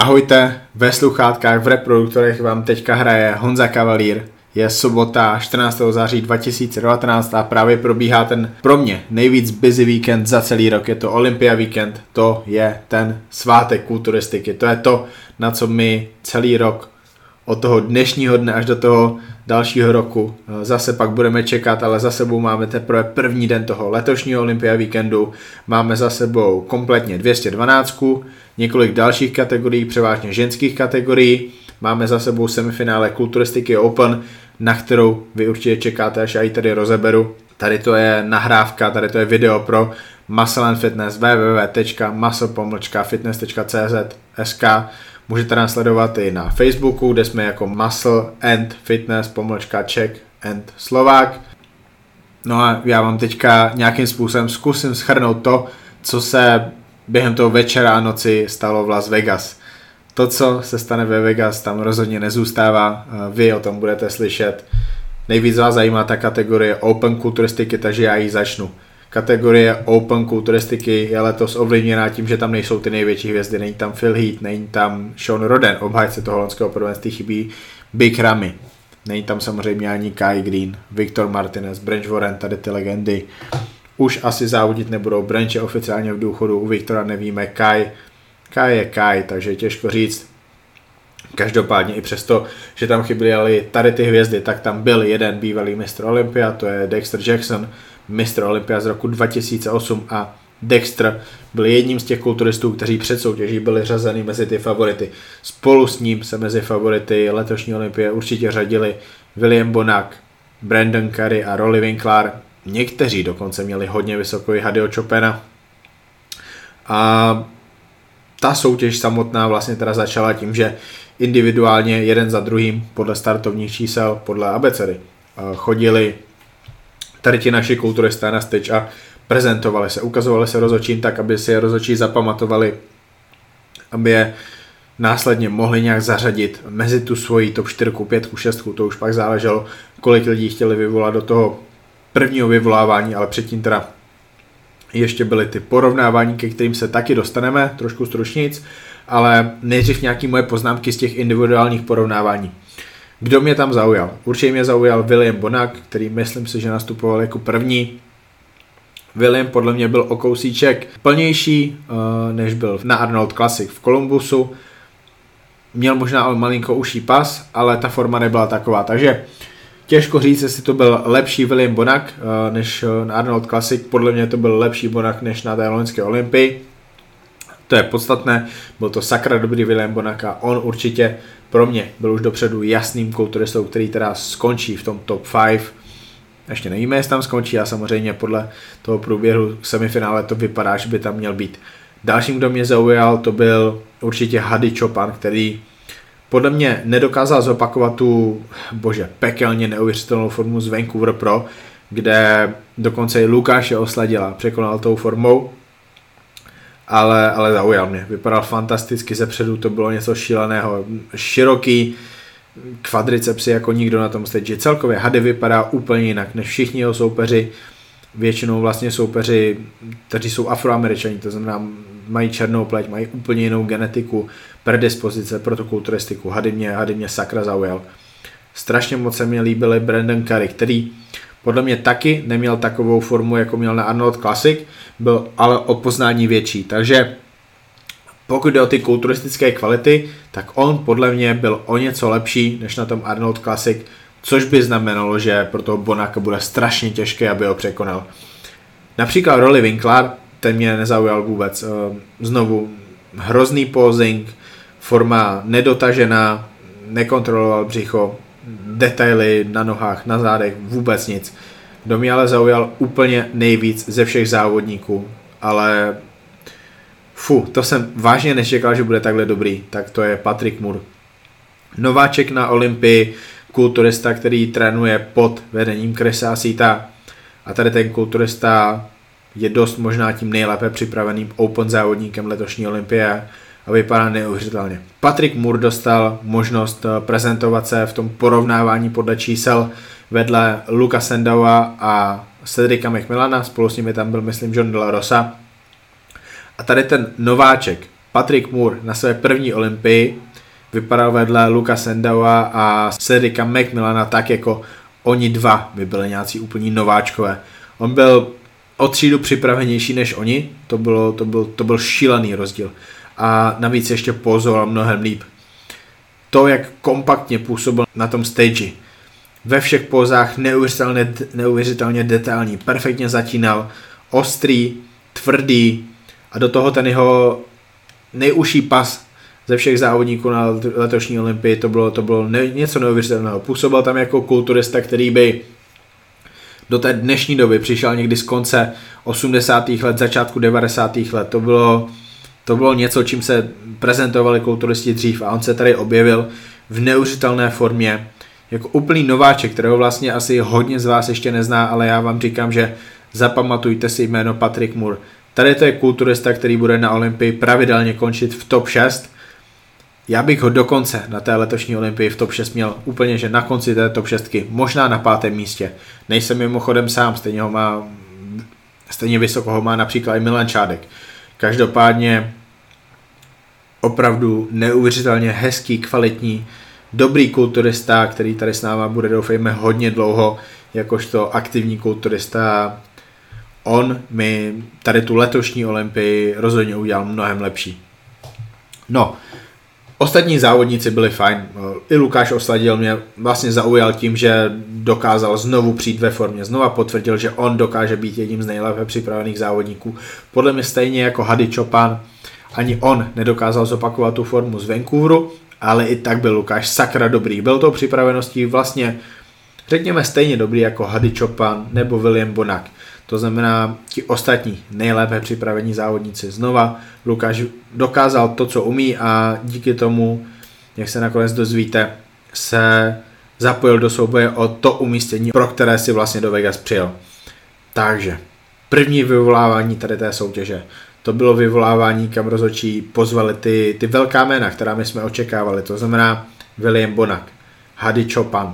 Ahojte, ve sluchátkách v reproduktorech vám teďka hraje Honza Kavalír. Je sobota 14. září 2019 a právě probíhá ten pro mě nejvíc busy víkend za celý rok. Je to Olympia víkend, to je ten svátek kulturistiky, to je to, na co my celý rok od toho dnešního dne až do toho dalšího roku. Zase pak budeme čekat, ale za sebou máme teprve první den toho letošního Olympia víkendu. Máme za sebou kompletně 212, několik dalších kategorií, převážně ženských kategorií. Máme za sebou semifinále Kulturistiky Open, na kterou vy určitě čekáte, až já ji tady rozeberu. Tady to je nahrávka, tady to je video pro Muscle and Fitness www.muscle-fitness.cz SK Můžete nás sledovat i na Facebooku, kde jsme jako Muscle and Fitness pomlčka Czech and Slovák. No a já vám teďka nějakým způsobem zkusím schrnout to, co se během toho večera a noci stalo v Las Vegas. To, co se stane ve Vegas, tam rozhodně nezůstává, vy o tom budete slyšet. Nejvíc vás zajímá ta kategorie Open kulturistiky, takže já ji začnu. Kategorie Open kulturistiky je letos ovlivněná tím, že tam nejsou ty největší hvězdy. Není tam Phil Heath, není tam Sean Roden, obhájce toho holandského prvenství chybí Big Ramy. Není tam samozřejmě ani Kai Green, Viktor Martinez, Branch Warren, tady ty legendy. Už asi závodit nebudou. Branch je oficiálně v důchodu, u Viktora nevíme. Kai, Kai je Kai, takže je těžko říct. Každopádně i přesto, že tam chyběly tady ty hvězdy, tak tam byl jeden bývalý mistr Olympia, to je Dexter Jackson, mistr Olympia z roku 2008 a Dexter byl jedním z těch kulturistů, kteří před soutěží byli řazeny mezi ty favority. Spolu s ním se mezi favority letošní olympie určitě řadili William Bonak, Brandon Curry a Rolly Winkler. Někteří dokonce měli hodně vysokou Hadio Chopina. A ta soutěž samotná vlastně teda začala tím, že individuálně jeden za druhým podle startovních čísel, podle abecedy, chodili tady ti naši kulturisté na stage a prezentovali se, ukazovali se rozočím tak, aby si je rozočí zapamatovali, aby je následně mohli nějak zařadit mezi tu svoji top 4, 5, 6, to už pak záleželo, kolik lidí chtěli vyvolat do toho prvního vyvolávání, ale předtím teda ještě byly ty porovnávání, ke kterým se taky dostaneme, trošku stručnic, ale nejdřív nějaký moje poznámky z těch individuálních porovnávání. Kdo mě tam zaujal? Určitě mě zaujal William Bonak, který myslím si, že nastupoval jako první. William podle mě byl o kousíček plnější, uh, než byl na Arnold Classic v Columbusu. Měl možná ale malinko uší pas, ale ta forma nebyla taková, takže těžko říct, jestli to byl lepší William Bonak uh, než eh, na Arnold Classic. Podle mě to byl lepší Bonak než na té loňské Olympii. To je podstatné, byl to sakra dobrý William Bonak a on určitě pro mě byl už dopředu jasným kulturistou, který teda skončí v tom top 5. Ještě nevíme, jestli tam skončí a samozřejmě podle toho průběhu semifinále to vypadá, že by tam měl být. Dalším, kdo mě zaujal, to byl určitě Hady Chopan, který podle mě nedokázal zopakovat tu, bože, pekelně neuvěřitelnou formu z Vancouver Pro, kde dokonce i Lukáše osladila, překonal tou formou ale, ale zaujal mě. Vypadal fantasticky ze předu, to bylo něco šíleného. Široký, kvadricepsy jako nikdo na tom stage. Celkově Hady vypadá úplně jinak než všichni jeho soupeři. Většinou vlastně soupeři, kteří jsou afroameričani, to znamená mají černou pleť, mají úplně jinou genetiku, predispozice pro tu kulturistiku. Hady mě, Hady mě sakra zaujal. Strašně moc se mi líbily Brandon Curry, který podle mě taky neměl takovou formu, jako měl na Arnold Classic, byl ale o poznání větší. Takže pokud jde o ty kulturistické kvality, tak on podle mě byl o něco lepší než na tom Arnold Classic, což by znamenalo, že pro toho Bonaka bude strašně těžké, aby ho překonal. Například Rolly Winkler, ten mě nezaujal vůbec. Eh, znovu hrozný posing, forma nedotažená, nekontroloval břicho, detaily na nohách, na zádech, vůbec nic. Kdo mě ale zaujal úplně nejvíc ze všech závodníků, ale fu, to jsem vážně nečekal, že bude takhle dobrý, tak to je Patrick Moore. Nováček na Olympii, kulturista, který trénuje pod vedením Krisa Sita a tady ten kulturista je dost možná tím nejlépe připraveným open závodníkem letošní olympie a vypadá neuvěřitelně. Patrick Moore dostal možnost eh, prezentovat se v tom porovnávání podle čísel vedle Luka Sendaua a Cedrika McMillana, spolu s nimi tam byl, myslím, John De La Rosa. A tady ten nováček Patrick Moore na své první olympii vypadal vedle Luka Sendaua a Cedrika McMillana tak jako oni dva by byli nějací úplní nováčkové. On byl o třídu připravenější než oni, to, bylo, to, byl, to byl šílený rozdíl. A navíc ještě pozoval mnohem líp. To, jak kompaktně působil na tom stage, ve všech pozách neuvěřitelně, neuvěřitelně detailní, perfektně zatínal, ostrý, tvrdý a do toho ten jeho nejužší pas ze všech závodníků na letošní olympii, to bylo, to bylo ne, něco neuvěřitelného. Působil tam jako kulturista, který by do té dnešní doby přišel někdy z konce 80. let, začátku 90. let. To bylo, to bylo něco, čím se prezentovali kulturisti dřív a on se tady objevil v neuvěřitelné formě jako úplný nováček, kterého vlastně asi hodně z vás ještě nezná, ale já vám říkám, že zapamatujte si jméno Patrick Moore. Tady to je kulturista, který bude na Olympii pravidelně končit v top 6 já bych ho dokonce na té letošní olympii v top 6 měl úplně, že na konci té top 6, možná na pátém místě. Nejsem mimochodem sám, stejně ho má, stejně vysoko ho má například i Milan Čádek. Každopádně opravdu neuvěřitelně hezký, kvalitní, dobrý kulturista, který tady s náma bude doufejme hodně dlouho, jakožto aktivní kulturista. On mi tady tu letošní olympii rozhodně udělal mnohem lepší. No, Ostatní závodníci byli fajn. I Lukáš Osladil mě vlastně zaujal tím, že dokázal znovu přijít ve formě. Znova potvrdil, že on dokáže být jedním z nejlépe připravených závodníků. Podle mě stejně jako Hady Čopan, ani on nedokázal zopakovat tu formu z Vancouveru, ale i tak byl Lukáš sakra dobrý. Byl to připraveností vlastně, řekněme, stejně dobrý jako Hady Čopan nebo William Bonak. To znamená, ti ostatní nejlépe připravení závodníci. Znova Lukáš dokázal to, co umí a díky tomu, jak se nakonec dozvíte, se zapojil do souboje o to umístění, pro které si vlastně do Vegas přijel. Takže, první vyvolávání tady té soutěže. To bylo vyvolávání, kam rozočí pozvali ty, ty velká jména, která my jsme očekávali. To znamená William Bonak, Hady Chopin,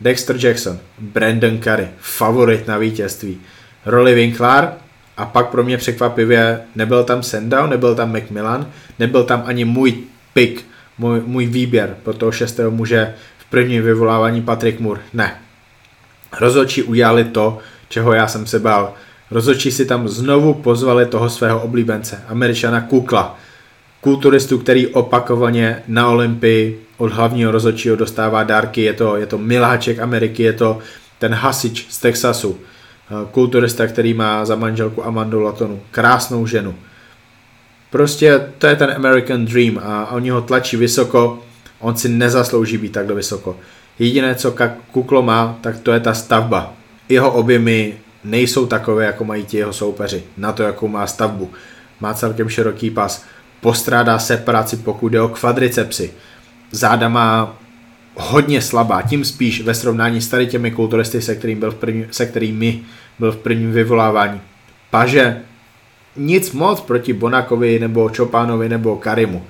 Dexter Jackson, Brandon Curry, favorit na vítězství, roli Winklar a pak pro mě překvapivě nebyl tam Sendau, nebyl tam Macmillan, nebyl tam ani můj pick, můj, můj výběr pro toho šestého muže v prvním vyvolávání Patrick Moore. Ne. Rozhodčí udělali to, čeho já jsem se bál. Rozhodčí si tam znovu pozvali toho svého oblíbence, američana Kukla, kulturistu, který opakovaně na Olympii od hlavního rozhodčího dostává dárky, je to, je to miláček Ameriky, je to ten hasič z Texasu. Eh, kulturista, který má za manželku Amandu Latonu. Krásnou ženu. Prostě to je ten American Dream a oni ho tlačí vysoko, on si nezaslouží být takhle vysoko. Jediné, co Kuklo má, tak to je ta stavba. Jeho objemy nejsou takové, jako mají ti jeho soupeři, na to, jakou má stavbu. Má celkem široký pas, postrádá separaci, pokud jde o kvadricepsy. Záda má hodně slabá, tím spíš ve srovnání s tady těmi kulturisty, se, kterým byl v první, se kterými byl v prvním vyvolávání. Paže nic moc proti Bonakovi nebo Čopánovi nebo Karimu.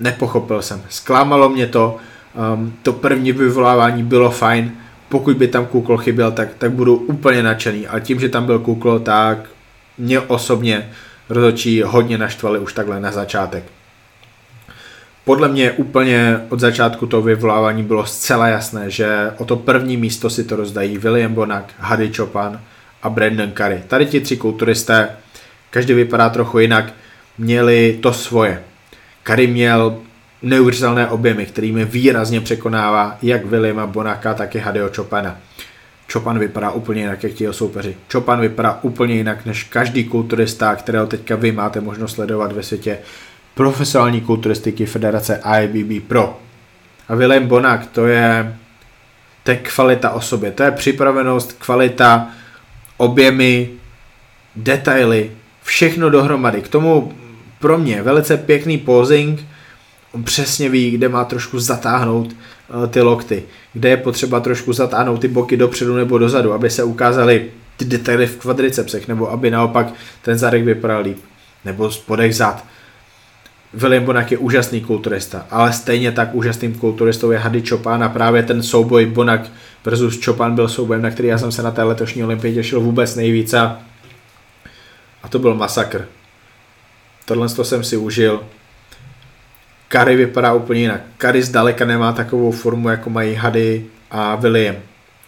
Nepochopil jsem. Zklamalo mě to. Um, to první vyvolávání bylo fajn. Pokud by tam Kuklo chyběl, tak, tak budu úplně nadšený. Ale tím, že tam byl Kuklo, tak mě osobně rozhodčí hodně naštvali už takhle na začátek. Podle mě úplně od začátku toho vyvolávání bylo zcela jasné, že o to první místo si to rozdají William Bonak, Hady Chopin a Brandon Curry. Tady ti tři kulturisté, každý vypadá trochu jinak, měli to svoje. Curry měl neuvěřitelné objemy, kterými výrazně překonává jak Williama Bonaka, tak i Hadeho Chopina. Chopin vypadá úplně jinak, jak ti jeho soupeři. Chopin vypadá úplně jinak než každý kulturista, kterého teďka vy máte možnost sledovat ve světě profesionální kulturistiky Federace IBB Pro. A William Bonak, to je, to je kvalita o sobě, to je připravenost, kvalita, objemy, detaily, všechno dohromady. K tomu pro mě velice pěkný posing, přesně ví, kde má trošku zatáhnout uh, ty lokty, kde je potřeba trošku zatáhnout ty boky dopředu nebo dozadu, aby se ukázaly ty detaily v kvadricepsech, nebo aby naopak ten zadek vypadal líp, nebo spodek zad. William Bonak je úžasný kulturista, ale stejně tak úžasným kulturistou je Hady Chopin a právě ten souboj Bonak versus Chopin byl soubojem, na který já jsem se na té letošní olympii těšil vůbec nejvíc a, to byl masakr. Tohle to jsem si užil. Kary vypadá úplně jinak. Kary zdaleka nemá takovou formu, jako mají Hady a William.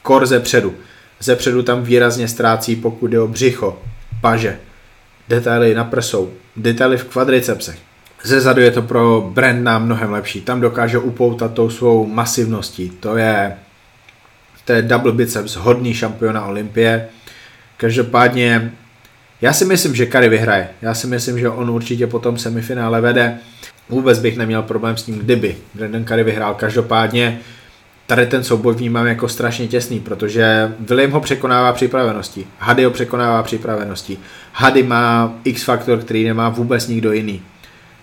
Kor ze předu. Ze předu tam výrazně ztrácí, pokud jde o břicho, paže, detaily na prsou, detaily v kvadricepsech. Ze zadu je to pro Brandna mnohem lepší. Tam dokáže upoutat tou svou masivností. To je, to je double biceps, hodný šampiona Olympie. Každopádně já si myslím, že Kary vyhraje. Já si myslím, že on určitě potom semifinále vede. Vůbec bych neměl problém s tím, kdyby Brandon Kary vyhrál. Každopádně tady ten souboj vnímám jako strašně těsný, protože William ho překonává připraveností, Hady ho překonává připraveností. Hady má X-faktor, který nemá vůbec nikdo jiný.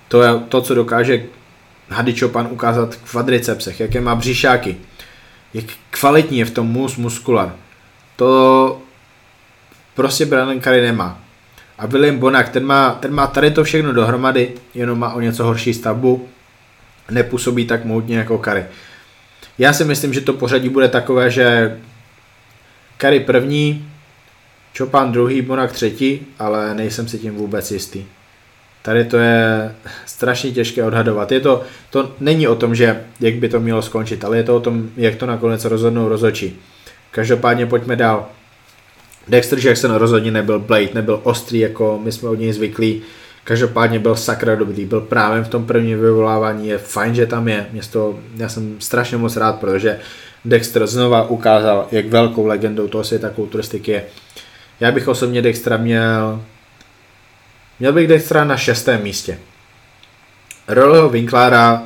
To je to, co dokáže Hady Chopin ukázat v kvadricepsech, jaké má břišáky, jak kvalitní je v tom mus muskular. To prostě Brandon Curry nemá. A William Bonak, ten má, ten má tady to všechno dohromady, jenom má o něco horší stavbu, nepůsobí tak moutně jako Curry. Já si myslím, že to pořadí bude takové, že Curry první, Chopin druhý, Bonak třetí, ale nejsem si tím vůbec jistý. Tady to je strašně těžké odhadovat. Je to, to není o tom, že jak by to mělo skončit, ale je to o tom, jak to nakonec rozhodnou rozočí. Každopádně pojďme dál. Dexter Jackson rozhodně nebyl Blade, nebyl ostrý, jako my jsme od něj zvyklí. Každopádně byl sakra dobrý, byl právě v tom prvním vyvolávání, je fajn, že tam je. Město, já jsem strašně moc rád, protože Dexter znova ukázal, jak velkou legendou toho světa kulturistiky je. Já bych osobně Dextra měl Měl bych Dextra na šestém místě. Rolleho Winklára,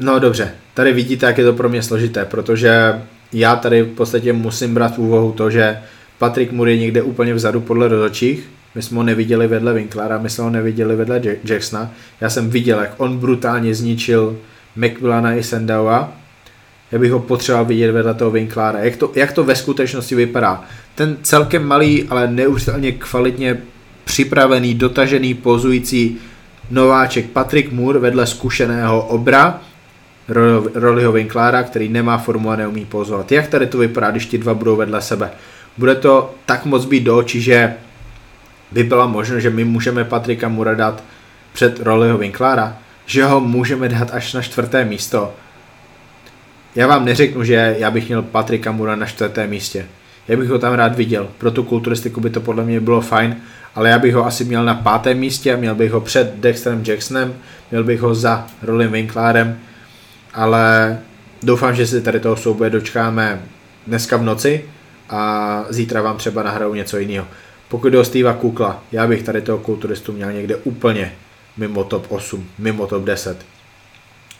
no dobře, tady vidíte, jak je to pro mě složité, protože já tady v podstatě musím brát v úvahu to, že Patrick Moore je někde úplně vzadu podle rozhodčích, my jsme ho neviděli vedle Winklara, my jsme ho neviděli vedle Jacksona. Já jsem viděl, jak on brutálně zničil McMillana i Sandaua. Já bych ho potřeboval vidět vedle toho Winklara. Jak to, jak to ve skutečnosti vypadá. Ten celkem malý, ale neuvěřitelně kvalitně připravený, dotažený, pozující nováček Patrick Moore vedle zkušeného obra Rollyho Winklára, který nemá formu a neumí pozovat. Jak tady to vypadá, když ti dva budou vedle sebe? Bude to tak moc být do očí, že by byla možnost, že my můžeme Patrika Mura dát před Rollyho Winklára, že ho můžeme dát až na čtvrté místo. Já vám neřeknu, že já bych měl Patrika Mura na čtvrté místě. Já bych ho tam rád viděl, pro tu kulturistiku by to podle mě bylo fajn, ale já bych ho asi měl na pátém místě, měl bych ho před Dexterem Jacksonem, měl bych ho za Rolling Winklárem, ale doufám, že si tady toho souboje dočkáme dneska v noci a zítra vám třeba nahraju něco jiného. Pokud jde o Steva Kukla, já bych tady toho kulturistu měl někde úplně mimo top 8, mimo top 10.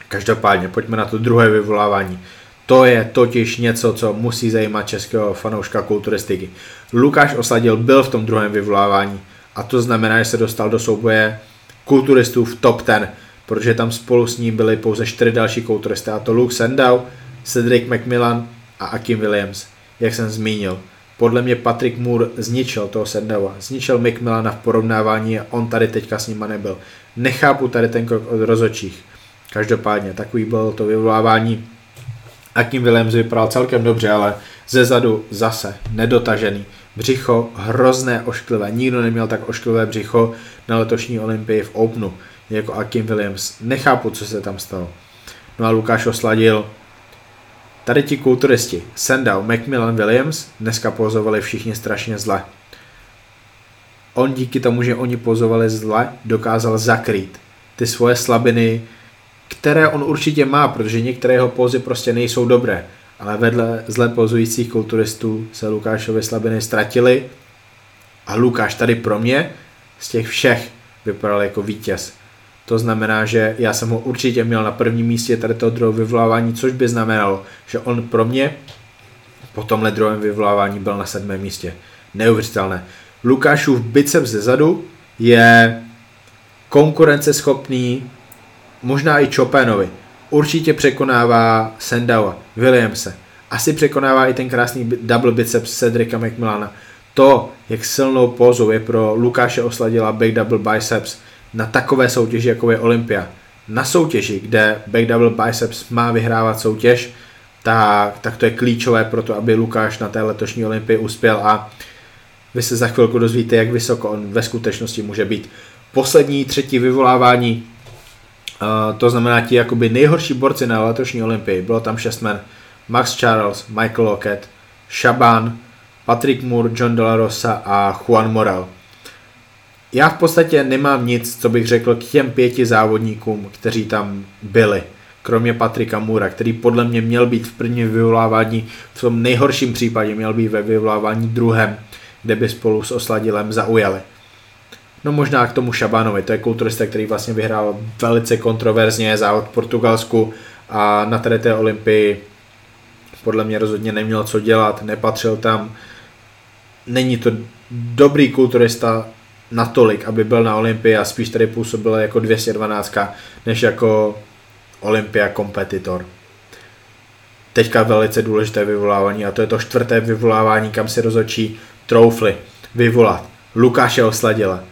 Každopádně, pojďme na to druhé vyvolávání. To je totiž něco, co musí zajímat českého fanouška kulturistiky. Lukáš Osadil byl v tom druhém vyvolávání a to znamená, že se dostal do souboje kulturistů v top 10, protože tam spolu s ním byli pouze čtyři další kulturisty a to Luke Sandow, Cedric McMillan a Akim Williams, jak jsem zmínil. Podle mě Patrick Moore zničil toho Sandowa, zničil McMillana v porovnávání a on tady teďka s nima nebyl. Nechápu tady ten krok od rozočích. Každopádně takový bylo to vyvolávání Akim Williams vypadal celkem dobře, ale ze zadu zase nedotažený. Břicho hrozné ošklivé. Nikdo neměl tak ošklivé břicho na letošní olympii v Openu jako Akim Williams. Nechápu, co se tam stalo. No a Lukáš osladil Tady ti kulturisti, Sandow, Macmillan, Williams, dneska pozovali všichni strašně zle. On díky tomu, že oni pozovali zle, dokázal zakrýt ty svoje slabiny, které on určitě má, protože některé jeho pózy prostě nejsou dobré. Ale vedle zle pozujících kulturistů se Lukášovi slabiny ztratily a Lukáš tady pro mě z těch všech vypadal jako vítěz. To znamená, že já jsem ho určitě měl na prvním místě tady toho druhého vyvolávání, což by znamenalo, že on pro mě po tomhle druhém vyvolávání byl na sedmém místě. Neuvěřitelné. Lukášův biceps ze zadu je konkurenceschopný možná i Chopinovi. Určitě překonává Sandawa, Williamse. Asi překonává i ten krásný double biceps Cedrica McMillana. To, jak silnou pozou je pro Lukáše osladila back double biceps na takové soutěži, jako je Olympia. Na soutěži, kde back double biceps má vyhrávat soutěž, tak, tak to je klíčové pro to, aby Lukáš na té letošní Olympii uspěl a vy se za chvilku dozvíte, jak vysoko on ve skutečnosti může být. poslední, třetí vyvolávání, uh, to znamená ti jakoby nejhorší borci na letošní olympii. Bylo tam šest men. Max Charles, Michael Lockett, Shaban, Patrick Moore, John De La Rosa a Juan Moral. Já v podstatě nemám nic, co bych řekl k těm pěti závodníkům, kteří tam byli. Kromě Patrika Mura, který podle mě měl být v prvním vyvolávání, v tom nejhorším případě měl být ve vyvolávání druhém, kde by spolu s Osladilem zaujali. No možná k tomu Šabánovi, to je kulturista, který vlastně vyhrál velice kontroverzně závod v Portugalsku a na tady té olympii podle mě rozhodně neměl co dělat, nepatřil tam. Není to dobrý kulturista natolik, aby byl na Olympii a spíš tady působil jako 212, než jako Olympia kompetitor. Teďka velice důležité vyvolávání a to je to čtvrté vyvolávání, kam si rozočí troufly vyvolat Lukáše Osladila,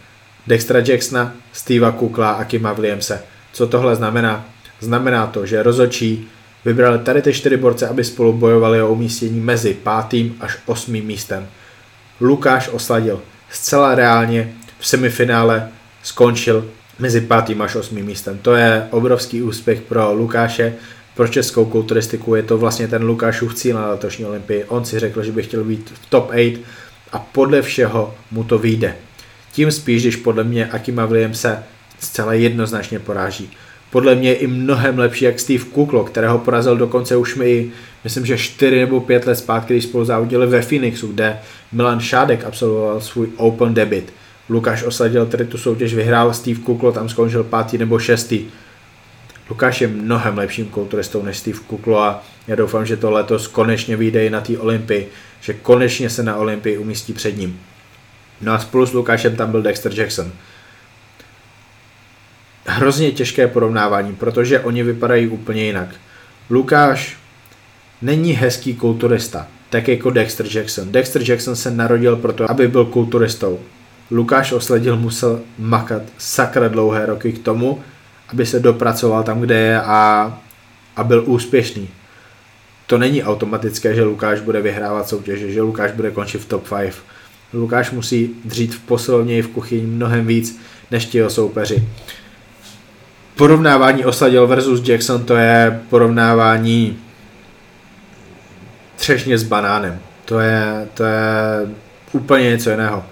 Dextra Jacksona, Steva Kukla a Kima Williamse. Co tohle znamená? Znamená to, že rozočí vybrali tady ty čtyři borce, aby spolu bojovali o umístění mezi pátým až osmým místem. Lukáš Osladil zcela reálně v semifinále skončil mezi pátým až osmým místem. To je obrovský úspěch pro Lukáše, pro českou kulturistiku. Je to vlastně ten Lukášův cíl na letošní olympii. On si řekl, že by chtěl být v top 8 a podle všeho mu to vyjde. Tím spíš, když podle mě Akima se zcela jednoznačně poráží. Podle mě je i mnohem lepší jak Steve Kuklo, kterého porazil dokonce už mi, myslím, že 4 nebo 5 let zpátky, když spolu závodili ve Phoenixu, kde Milan Šádek absolvoval svůj Open debit. Lukáš osadil tedy tu soutěž, vyhrál Steve Kuklo, tam skončil pátý nebo šestý. Lukáš je mnohem lepším kulturistou než Steve Kuklo a já doufám, že to letos konečně vyjde i na té Olympii, že konečně se na Olympii umístí před ním. No a spolu s Lukášem tam byl Dexter Jackson. Hrozně těžké porovnávání, protože oni vypadají úplně jinak. Lukáš není hezký kulturista, tak jako Dexter Jackson. Dexter Jackson se narodil proto, aby byl kulturistou. Lukáš Osledil musel makat sakra dlouhé roky k tomu, aby se dopracoval tam, kde je a, a byl úspěšný. To není automatické, že Lukáš bude vyhrávat soutěže, že Lukáš bude končit v top 5. Lukáš musí dřít v posilovně i v kuchyni mnohem víc než ti jeho soupeři. Porovnávání Osladil versus Jackson to je porovnávání třešně s banánem. To je, to je úplně něco jiného.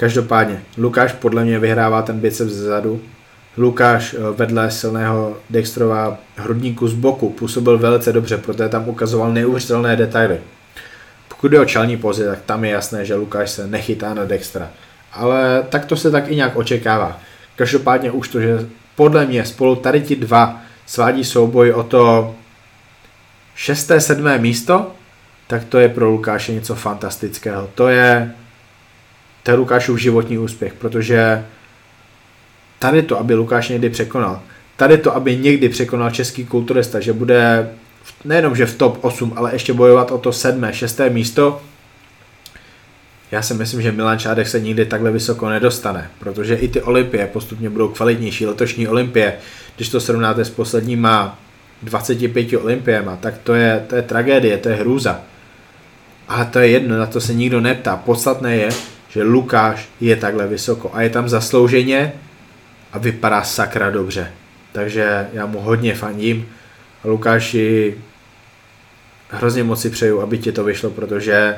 Každopádně, Lukáš podle mě vyhrává ten biceps zezadu. Lukáš eh, vedle silného Dextrova hrudníku z boku působil velice dobře, protože tam ukazoval neuvěřitelné detaily. Pokud je o čelní pozici, tak tam je jasné, že Lukáš se nechytá na Dextra. Ale tak to se tak i nějak očekává. Každopádně už to, že podle mě spolu tady ti dva svádí souboj o to šesté, sedmé místo, tak to je pro Lukáše něco fantastického. To je to je Lukášův životní úspěch, protože tady to, aby Lukáš někdy překonal, tady to, aby někdy překonal český kulturista, že bude nejenom, že v top 8, ale ještě bojovat o to sedmé, šesté místo, já si myslím, že Milan Čádek se nikdy takhle vysoko nedostane, protože i ty olympie postupně budou kvalitnější. Letošní olympie, když to srovnáte s posledníma 25 olympiema, tak to je, to je tragédie, to je hrůza. Ale to je jedno, na to se nikdo neptá. Podstatné je, že Lukáš je takhle vysoko a je tam zaslouženě a vypadá sakra dobře. Takže já mu hodně fandím Lukáši hrozně moc si přeju, aby ti to vyšlo, protože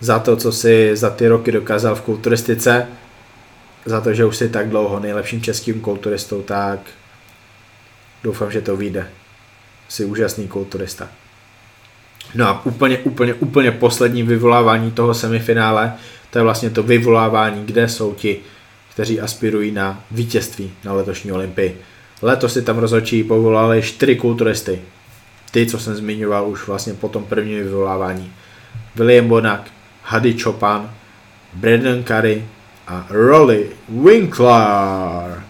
za to, co si za ty roky dokázal v kulturistice, za to, že už jsi tak dlouho nejlepším českým kulturistou, tak doufám, že to vyjde. Jsi úžasný kulturista. No a úplně, úplně, úplně poslední vyvolávání toho semifinále to je vlastně to vyvolávání, kde jsou ti, kteří aspirují na vítězství na letošní olympii. Letos si tam rozhodčí povolali čtyři kulturisty. Ty, co jsem zmiňoval už vlastně po tom prvním vyvolávání. William Bonak, Hady Chopin, Brandon Curry a Rolly Winkler.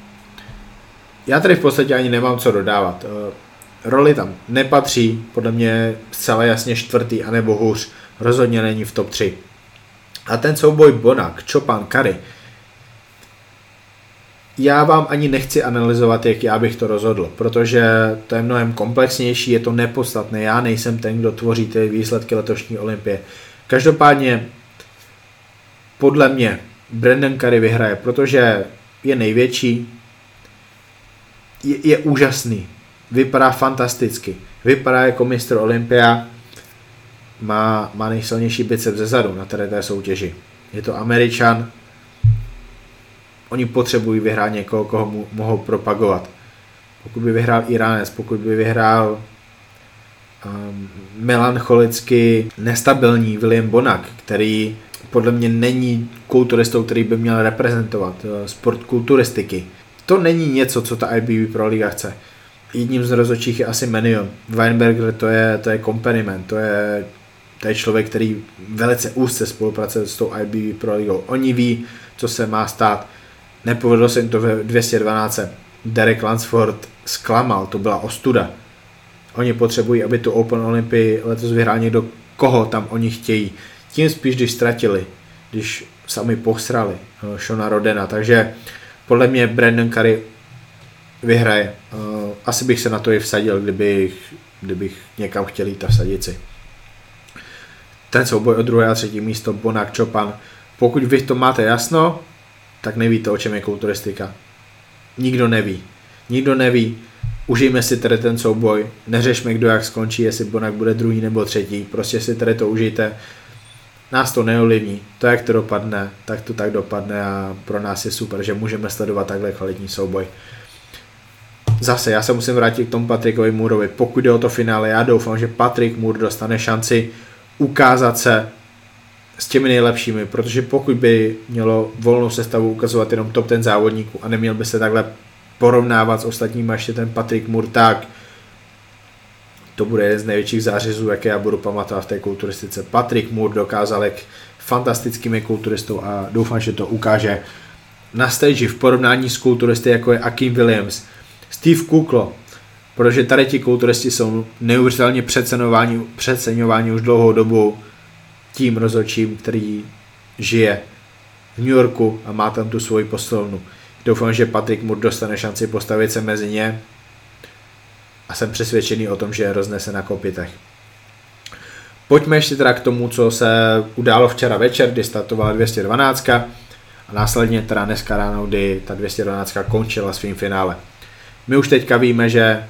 Já tady v podstatě ani nemám co dodávat. Eh, Rolly tam nepatří, podle mě zcela jasně čtvrtý, anebo hůř. Rozhodně není v top 3. A ten souboj Bonak, Chopin, Kary, já vám ani nechci analyzovat, jak já bych to rozhodl, protože to je mnohem komplexnější, je to nepodstatné, já nejsem ten, kdo tvoří ty výsledky letošní olympie. Každopádně, podle mě, Brandon Curry vyhraje, protože je největší, je, je úžasný, vypadá fantasticky, vypadá jako mistr Olympia, má, má nejsilnější bicep ze zadu na té, té soutěži. Je to Američan, oni potřebují vyhrát někoho, koho mu, mohou propagovat. Pokud by vyhrál Iránec, pokud by vyhrál um, melancholicky nestabilní William Bonak, který podle mě není kulturistou, který by měl reprezentovat uh, sport kulturistiky. To není něco, co ta IBB Pro Liga chce. Jedním z rozočích je asi Menion. Weinberger to je, to je kompaniment, to je, to je člověk, který velice úzce spolupracuje s tou IBB Pro Ligou. Oni ví, co se má stát. Nepovedlo se jim to ve 212. Derek Lansford zklamal, to byla ostuda. Oni potřebují, aby tu Open Olympii letos vyhrál někdo, koho tam oni chtějí. Tím spíš, když ztratili, když sami posrali uh, Shona Rodena, takže podle mě Brandon Curry vyhraje. Uh, asi bych se na to i vsadil, kdybych, kdybych někam chtěl jít a vsadit si. Ten souboj o druhé a třetí místo Bonak Chopan. Pokud vy to máte jasno, tak nevíte, o čem je kulturistika. Nikdo neví. Nikdo neví. Užijme si tedy ten souboj. Neřešme, kdo jak skončí, jestli Bonak bude druhý nebo třetí. Prostě si tedy to užijte. Nás to neovlivní. To, jak to dopadne, tak to tak dopadne a pro nás je super, že můžeme sledovat takhle kvalitní souboj. Zase, já se musím vrátit k tomu Patrikovi Mooreovi. Pokud jde o to finále, já doufám, že Patrik Moore dostane šanci ukázat se s těmi nejlepšími, protože pokud by mělo volnou sestavu ukazovat jenom top ten závodníků a neměl by se takhle porovnávat s ostatními, ještě ten Patrick Moore, tak to bude jeden z největších zářezů, jaké já budu pamatovat v té kulturistice. Patrick Moore dokázal jak fantastickými kulturistou a doufám, že to ukáže na stage v porovnání s kulturisty, jako je Akim Williams, Steve Kuklo, protože tady ti kulturisti jsou neuvěřitelně přeceňováni, přeceňováni už dlouhou dobu tím rozhodčím, který žije v New Yorku a má tam tu svoji poslovnu. Doufám, že Patrick Moore dostane šanci postavit se mezi ně a jsem přesvědčený o tom, že roznese na kopitech. Pojďme ještě teda k tomu, co se událo včera večer, kdy startovala 212 a následně teda dneska ráno, kdy ta 212 končila svým finále. My už teďka víme, že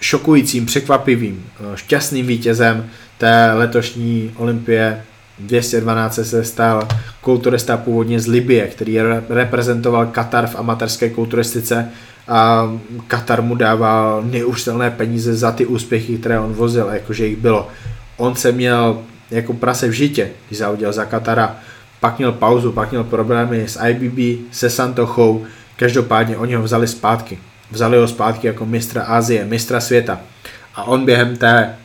šokujícím, překvapivým, šťastným vítězem té letošní olympie 212 se stal kulturista původně z Libie, který reprezentoval Katar v amatérské kulturistice a Katar mu dával neuvěřitelné peníze za ty úspěchy, které on vozil, jakože jich bylo. On se měl jako prase v žitě, když závodil za Katara, pak měl pauzu, pak měl problémy s IBB, se Santochou, každopádně oni ho vzali zpátky. Vzali ho zpátky jako mistra Asie, mistra světa. A on během té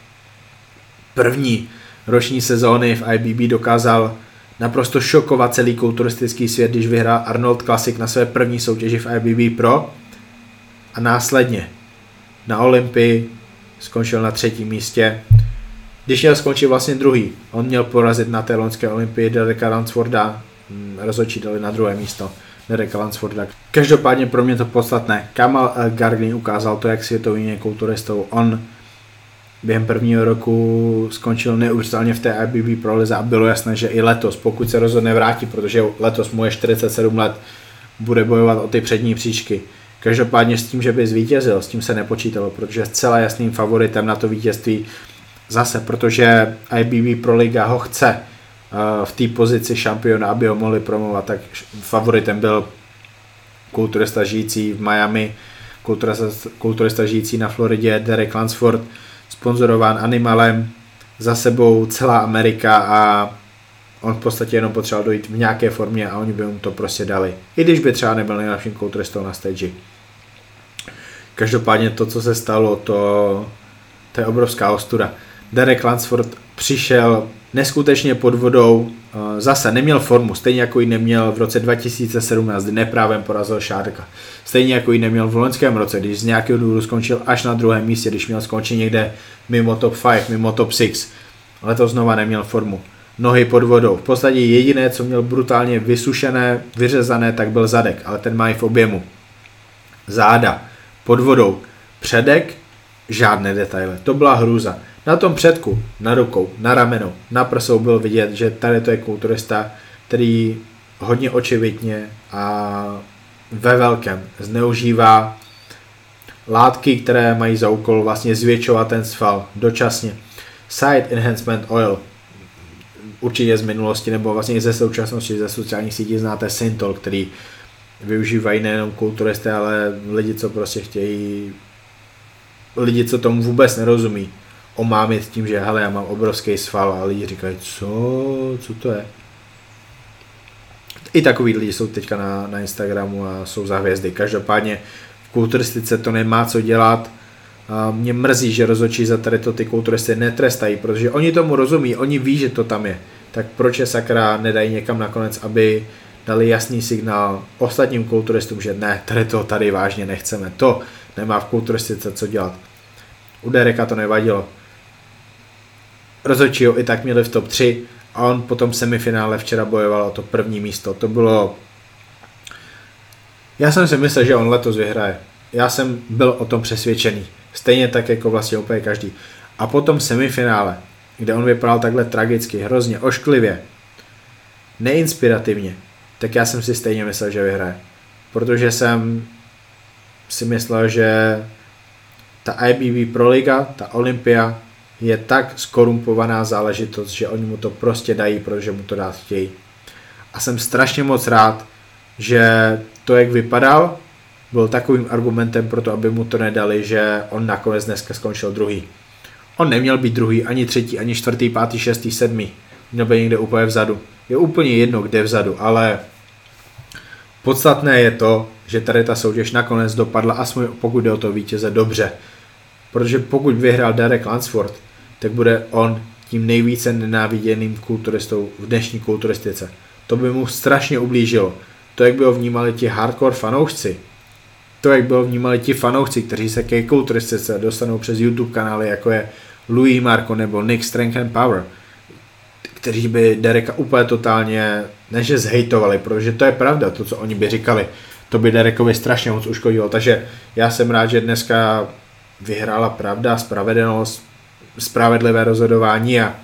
první roční sezóny v IBB dokázal naprosto šokovat celý kulturistický svět, když vyhrál Arnold Classic na své první soutěži v IBB Pro a následně na Olympii skončil na třetím místě. Když měl skončit vlastně druhý, on měl porazit na té loňské olympii Dereka Lansforda, hm, rozhodčí dali na druhé místo Dereka Lansforda. Každopádně pro mě to podstatné. Kamal Garglin ukázal to, jak světový je kulturistou. On během prvního roku skončil neuvěřitelně v té IBB Pro Lize a bylo jasné, že i letos, pokud se rozhodne vrátit, protože letos mu je 47 let, bude bojovat o ty přední příčky. Každopádně s tím, že by zvítězil, s tím se nepočítalo, protože zcela jasným favoritem na to vítězství zase, protože IBB Pro Liga ho chce v té pozici šampiona, aby ho mohli promovat, tak favoritem byl kulturista žijící v Miami, kulturista, kulturista žijící na Floridě, Derek Lansford, sponzorován Animalem, za sebou celá Amerika a on v podstatě jenom potřeboval dojít v nějaké formě a oni by mu to prostě dali. I když by třeba nebyl nejlepším kulturistou na stage. Každopádně to, co se stalo, to, to je obrovská ostuda. Derek Lansford přišel neskutečně pod vodou, eh, zase neměl formu, stejně jako ji neměl v roce 2017, kdy neprávem porazil Šárka. Stejně jako ji neměl v loňském roce, když z nějakého důvodu skončil až na druhém místě, když měl skončit někde mimo top 5, mimo top 6. Ale to znova neměl formu. Nohy pod vodou. V podstatě jediné, co měl brutálně vysušené, vyřezané, tak byl zadek, ale ten má i v objemu. Záda, pod vodou, předek, žádné detaily. To byla hrůza. Na tom předku, na rukou, na ramenou, na prsou byl vidět, že tady to je kulturista, který hodně očividně a ve velkém zneužívá látky, které mají za úkol vlastně zvětšovat ten sval dočasně. Side Enhancement Oil, určitě z minulosti nebo vlastně i ze současnosti, ze sociálních sítí znáte Syntol, který využívají nejenom kulturisty, ale lidi, co prostě chtějí, lidi, co tomu vůbec nerozumí, omámit tím, že hele, já mám obrovský sval a lidi říkají, co, co to je? I takový lidi jsou teďka na, na Instagramu a jsou za hvězdy. Každopádně v kulturistice to nemá co dělat. A mě mrzí, že rozhodčí za tady to ty kulturisty netrestají, protože oni tomu rozumí, oni ví, že to tam je. Tak proč je sakra nedají někam nakonec, aby dali jasný signál ostatním kulturistům, že ne, tady to tady vážně nechceme. To nemá v kulturistice co dělat. U Dereka to nevadilo. Rozhodčí ho i tak měli v top 3 a on potom semifinále včera bojoval o to první místo. To bylo... Já jsem si myslel, že on letos vyhraje. Já jsem byl o tom přesvědčený. Stejně tak jako vlastně úplně každý. A potom semifinále, kde on vypadal takhle tragicky, hrozně, ošklivě, neinspirativně, tak já jsem si stejně myslel, že vyhraje. Protože jsem si myslel, že ta IBB Pro Liga, ta Olympia, je tak skorumpovaná záležitost, že oni mu to prostě dají, protože mu to dát chtějí. A jsem strašně moc rád, že to, jak vypadal, byl takovým argumentem pro to, aby mu to nedali, že on nakonec dneska skončil druhý. On neměl být druhý, ani třetí, ani čtvrtý, pátý, šestý, sedmý. Měl být někde úplně vzadu. Je úplně jedno, kde vzadu, ale podstatné je to, že tady ta soutěž nakonec dopadla, aspoň pokud jde o to vítěze, dobře. Protože pokud vyhrál Derek Lansford, tak bude on tím nejvíce nenáviděným kulturistou v dnešní kulturistice. To by mu strašně ublížilo. To, jak by ho vnímali ti hardcore fanoušci, to, jak by ho vnímali ti fanoušci, kteří se ke kulturistice dostanou přes YouTube kanály, jako je Louis Marco nebo Nick Strength and Power, kteří by Dereka úplně totálně, než že zhejtovali, protože to je pravda, to, co oni by říkali, to by Derekovi strašně moc uškodilo, takže já jsem rád, že dneska vyhrála pravda, spravedlnost, spravedlivé rozhodování a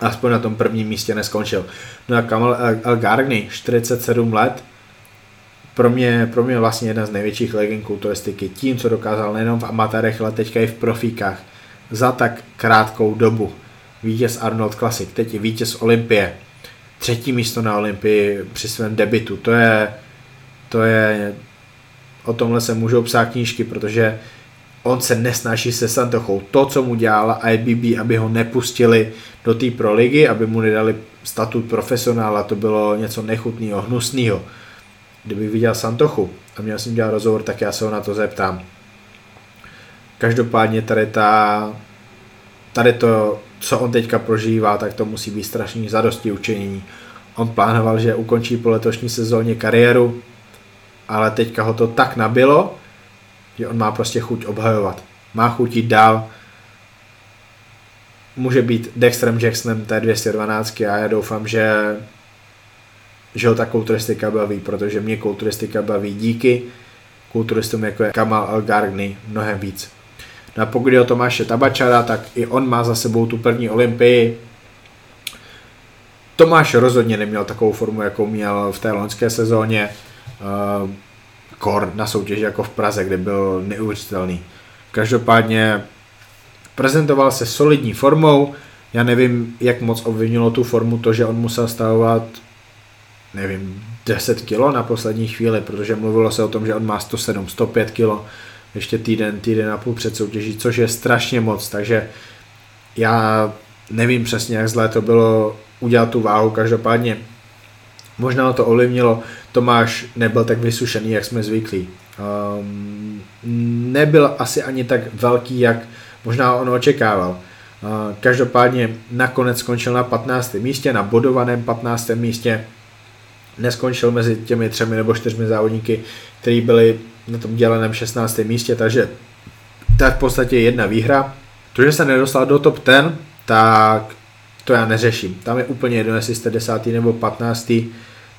aspoň na tom prvním místě neskončil. No a Kamal El Gargny, 47 let, pro mě, pro mě vlastně jedna z největších legend kulturistiky. Tím, co dokázal nejenom v amatérech, ale teďka i v profíkách. Za tak krátkou dobu. Vítěz Arnold Classic, teď i vítěz Olympie. Třetí místo na Olympii při svém debitu. To je, to je, o tomhle se můžou psát knížky, protože on se nesnaží se Santochou. To, co mu dělala IBB, aby ho nepustili do té pro ligy, aby mu nedali statut profesionála, to bylo něco nechutného, hnusného. Kdybych viděl Santochu a měl jsem dělat rozhovor, tak já se ho na to zeptám. Každopádně tady ta, tady to, co on teďka prožívá, tak to musí být strašný zadosti učinění. On plánoval, že ukončí po letošní sezóně kariéru, ale teďka ho to tak nabilo, že on má prostě chuť obhajovat. Má chuť jít dál. Může být Dexterem Jacksonem té 212 a já doufám, že že ho ta kulturistika baví, protože mě kulturistika baví díky kulturistům jako je Kamal El mnohem víc. No a pokud je o Tomáše Tabačara, tak i on má za sebou tu první olympii. Tomáš rozhodně neměl takovou formu, jakou měl v té loňské sezóně. Uh, kor na soutěži jako v Praze, kde byl neuvěřitelný. Každopádně prezentoval se solidní formou, já nevím, jak moc ovlivnilo tu formu to, že on musel stavovat, nevím, 10 kilo na poslední chvíli, protože mluvilo se o tom, že on má 107, 105 kilo, ještě týden, týden a půl před soutěží, což je strašně moc, takže já nevím přesně, jak zlé to bylo udělat tu váhu, každopádně možná to ovlivnilo, Tomáš nebyl tak vysušený, jak jsme zvyklí. Um, nebyl asi ani tak velký, jak možná on očekával. Uh, každopádně nakonec skončil na 15. místě, na bodovaném 15. místě. Neskončil mezi těmi třemi nebo čtyřmi závodníky, kteří byli na tom děleném 16. místě, takže to je v podstatě jedna výhra. To, že se nedostal do top 10, tak to já neřeším. Tam je úplně jedno, jestli jste 10. nebo 15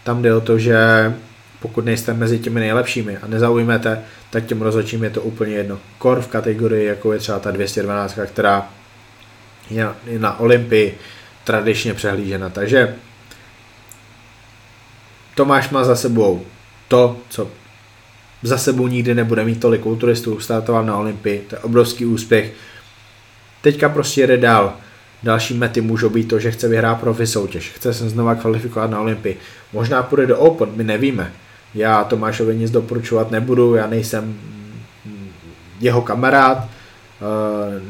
tam jde o to, že pokud nejste mezi těmi nejlepšími a nezaujmete, tak těm rozhodčím je to úplně jedno. Kor v kategorii, jako je třeba ta 212, která je na Olympii tradičně přehlížena. Takže Tomáš má za sebou to, co za sebou nikdy nebude mít tolik kulturistů, startoval na Olympii, to je obrovský úspěch. Teďka prostě jede dál. Další mety můžou být to, že chce vyhrát profi soutěž, chce se znova kvalifikovat na Olympii. Možná půjde do Open, my nevíme. Já Tomášovi nic doporučovat nebudu, já nejsem jeho kamarád, eh,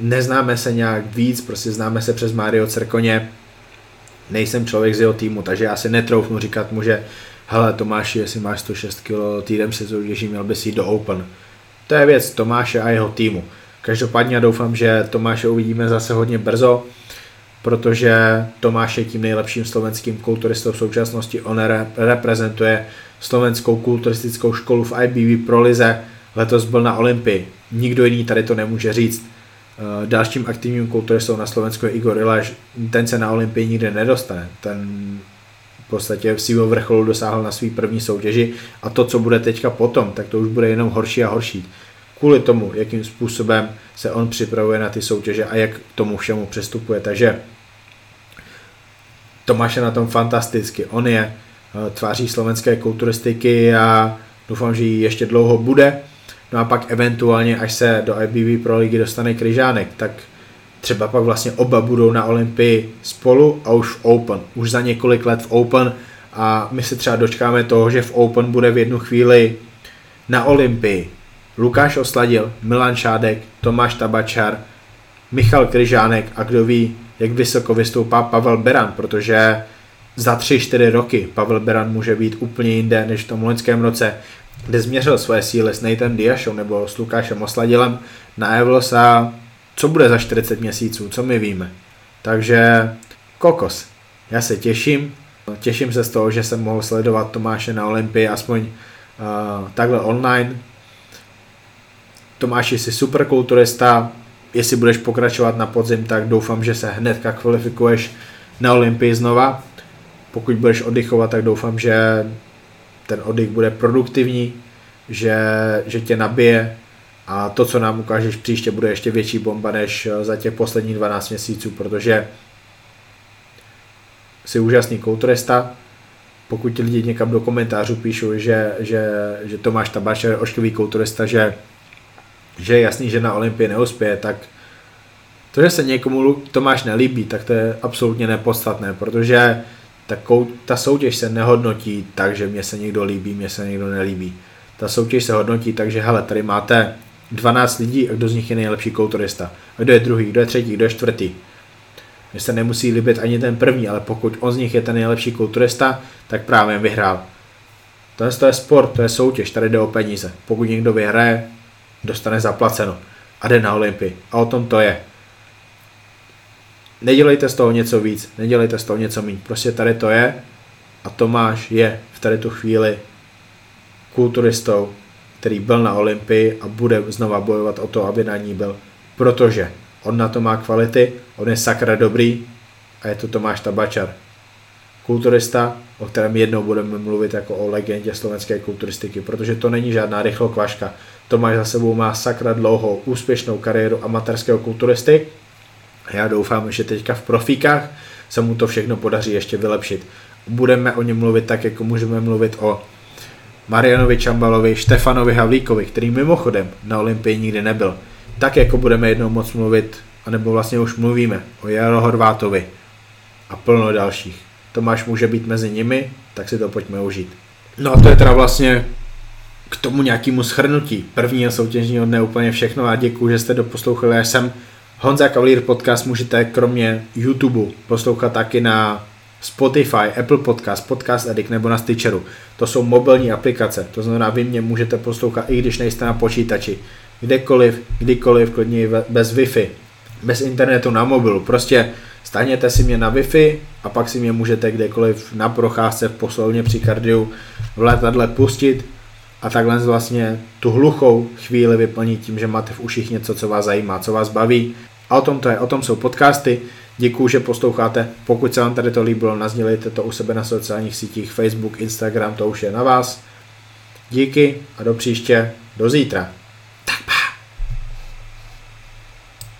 neznáme se nějak víc, prostě známe se přes Mario Cerkoně, nejsem člověk z jeho týmu, takže já si netroufnu říkat mu, že hele Tomáši, jestli máš 106 kg, týden se soutěží, měl bys jít do Open. To je věc Tomáše a jeho týmu. Každopádně doufám, že Tomáše uvidíme zase hodně brzo, protože Tomáš je tím nejlepším slovenským kulturistou v současnosti. On re- reprezentuje slovenskou kulturistickou školu v IBB Pro Lize. Letos byl na Olympii. Nikdo jiný tady to nemůže říct. Eh, dalším aktivním kulturistou na Slovensku je Igor Ilaš. Ten se na Olympii nikde nedostane. Ten v podstatě v svého vrcholu dosáhl na svý první soutěži a to, co bude teďka potom, tak to už bude jenom horší a horší. Kvůli tomu, jakým způsobem se on připravuje na ty soutěže a jak k tomu všemu přistupuje. Takže Tomáš je na tom fantasticky. On je eh, tváří slovenské kulturistiky a doufám, že ji ještě dlouho bude. No a pak eventuálně, až se do IBB Pro ligy dostane Kryžánek, tak třeba pak vlastně oba budou na Olympii spolu a už v Open. Už za několik let v Open a my se třeba dočkáme toho, že v Open bude v jednu chvíli na Olympii Lukáš Osladil, Milan Šádek, Tomáš Tabačar, Michal Kryžánek a kdo ví, jak vysoko vystoupá Pavel Beran, protože za 3-4 roky Pavel Beran může být úplně jinde než v tom loňském roce, kde změřil své síly s Nathan Diašou nebo s Lukášem Osladilem na Evlos a co bude za 40 měsíců, co my víme. Takže kokos. Já se těším, těším se z toho, že jsem mohl sledovat Tomáše na Olympii aspoň uh, takhle online. Tomáš, jsi super kulturista, jestli budeš pokračovat na podzim, tak doufám, že se hnedka kvalifikuješ na Olympii znova. Pokud budeš oddychovat, tak doufám, že ten oddych bude produktivní, že, že tě nabije a to, co nám ukážeš příště, bude ještě větší bomba než za těch posledních 12 měsíců, protože jsi úžasný kulturista, pokud ti lidi někam do komentářů píšou, že, že, že Tomáš Tabaš je ošklivý kulturista, že, že je jasný, že na Olympii neuspěje, tak to, že se někomu Tomáš nelíbí, tak to je absolutně nepodstatné, protože ta, ta soutěž se nehodnotí tak, že mě se někdo líbí, mě se někdo nelíbí. Ta soutěž se hodnotí tak, že hele, tady máte 12 lidí a kdo z nich je nejlepší kulturista. A kdo je druhý, kdo je třetí, kdo je čtvrtý. Mně se nemusí líbit ani ten první, ale pokud on z nich je ten nejlepší kulturista, tak právě vyhrál. To je sport, to je soutěž, tady jde o peníze. Pokud někdo vyhraje, dostane zaplaceno a jde na Olympii. A o tom to je. Nedělejte z toho něco víc, nedělejte z toho něco méně. Prostě tady to je a Tomáš je v tady tu chvíli kulturistou, který byl na Olympii a bude znova bojovat o to, aby na ní byl. Protože on na to má kvality, on je sakra dobrý a je to Tomáš Tabačar. Kulturista, o kterém jednou budeme mluvit jako o legendě slovenské kulturistiky, protože to není žádná rychlokvaška. Tomáš za sebou má sakra dlouhou úspěšnou kariéru amatérského kulturisty já doufám, že teďka v profíkách se mu to všechno podaří ještě vylepšit. Budeme o něm mluvit tak, jako můžeme mluvit o Marianovi Čambalovi, Štefanovi Havlíkovi, který mimochodem na Olympii nikdy nebyl. Tak jako budeme jednou moc mluvit, anebo vlastně už mluvíme o Jaro Horvátovi a plno dalších. Tomáš může být mezi nimi, tak si to pojďme užít. No a to je teda vlastně k tomu nějakému schrnutí prvního soutěžního dne úplně všechno a děkuji, že jste doposlouchali až sem. Honza Kavalír podcast můžete kromě YouTube poslouchat taky na Spotify, Apple Podcast, Podcast Addict nebo na Stitcheru. To jsou mobilní aplikace, to znamená, vy mě můžete poslouchat i když nejste na počítači. Kdekoliv, kdykoliv, klidně bez Wi-Fi, bez internetu na mobilu. Prostě stáhněte si mě na Wi-Fi a pak si mě můžete kdekoliv na procházce v poslovně při kardiu v letadle pustit a takhle vlastně tu hluchou chvíli vyplnit tím, že máte v uších něco, co vás zajímá, co vás baví a o tom to je, o tom jsou podcasty. Děkuji, že posloucháte. Pokud se vám tady to líbilo, nazdělejte to u sebe na sociálních sítích, Facebook, Instagram, to už je na vás. Díky a do příště, do zítra.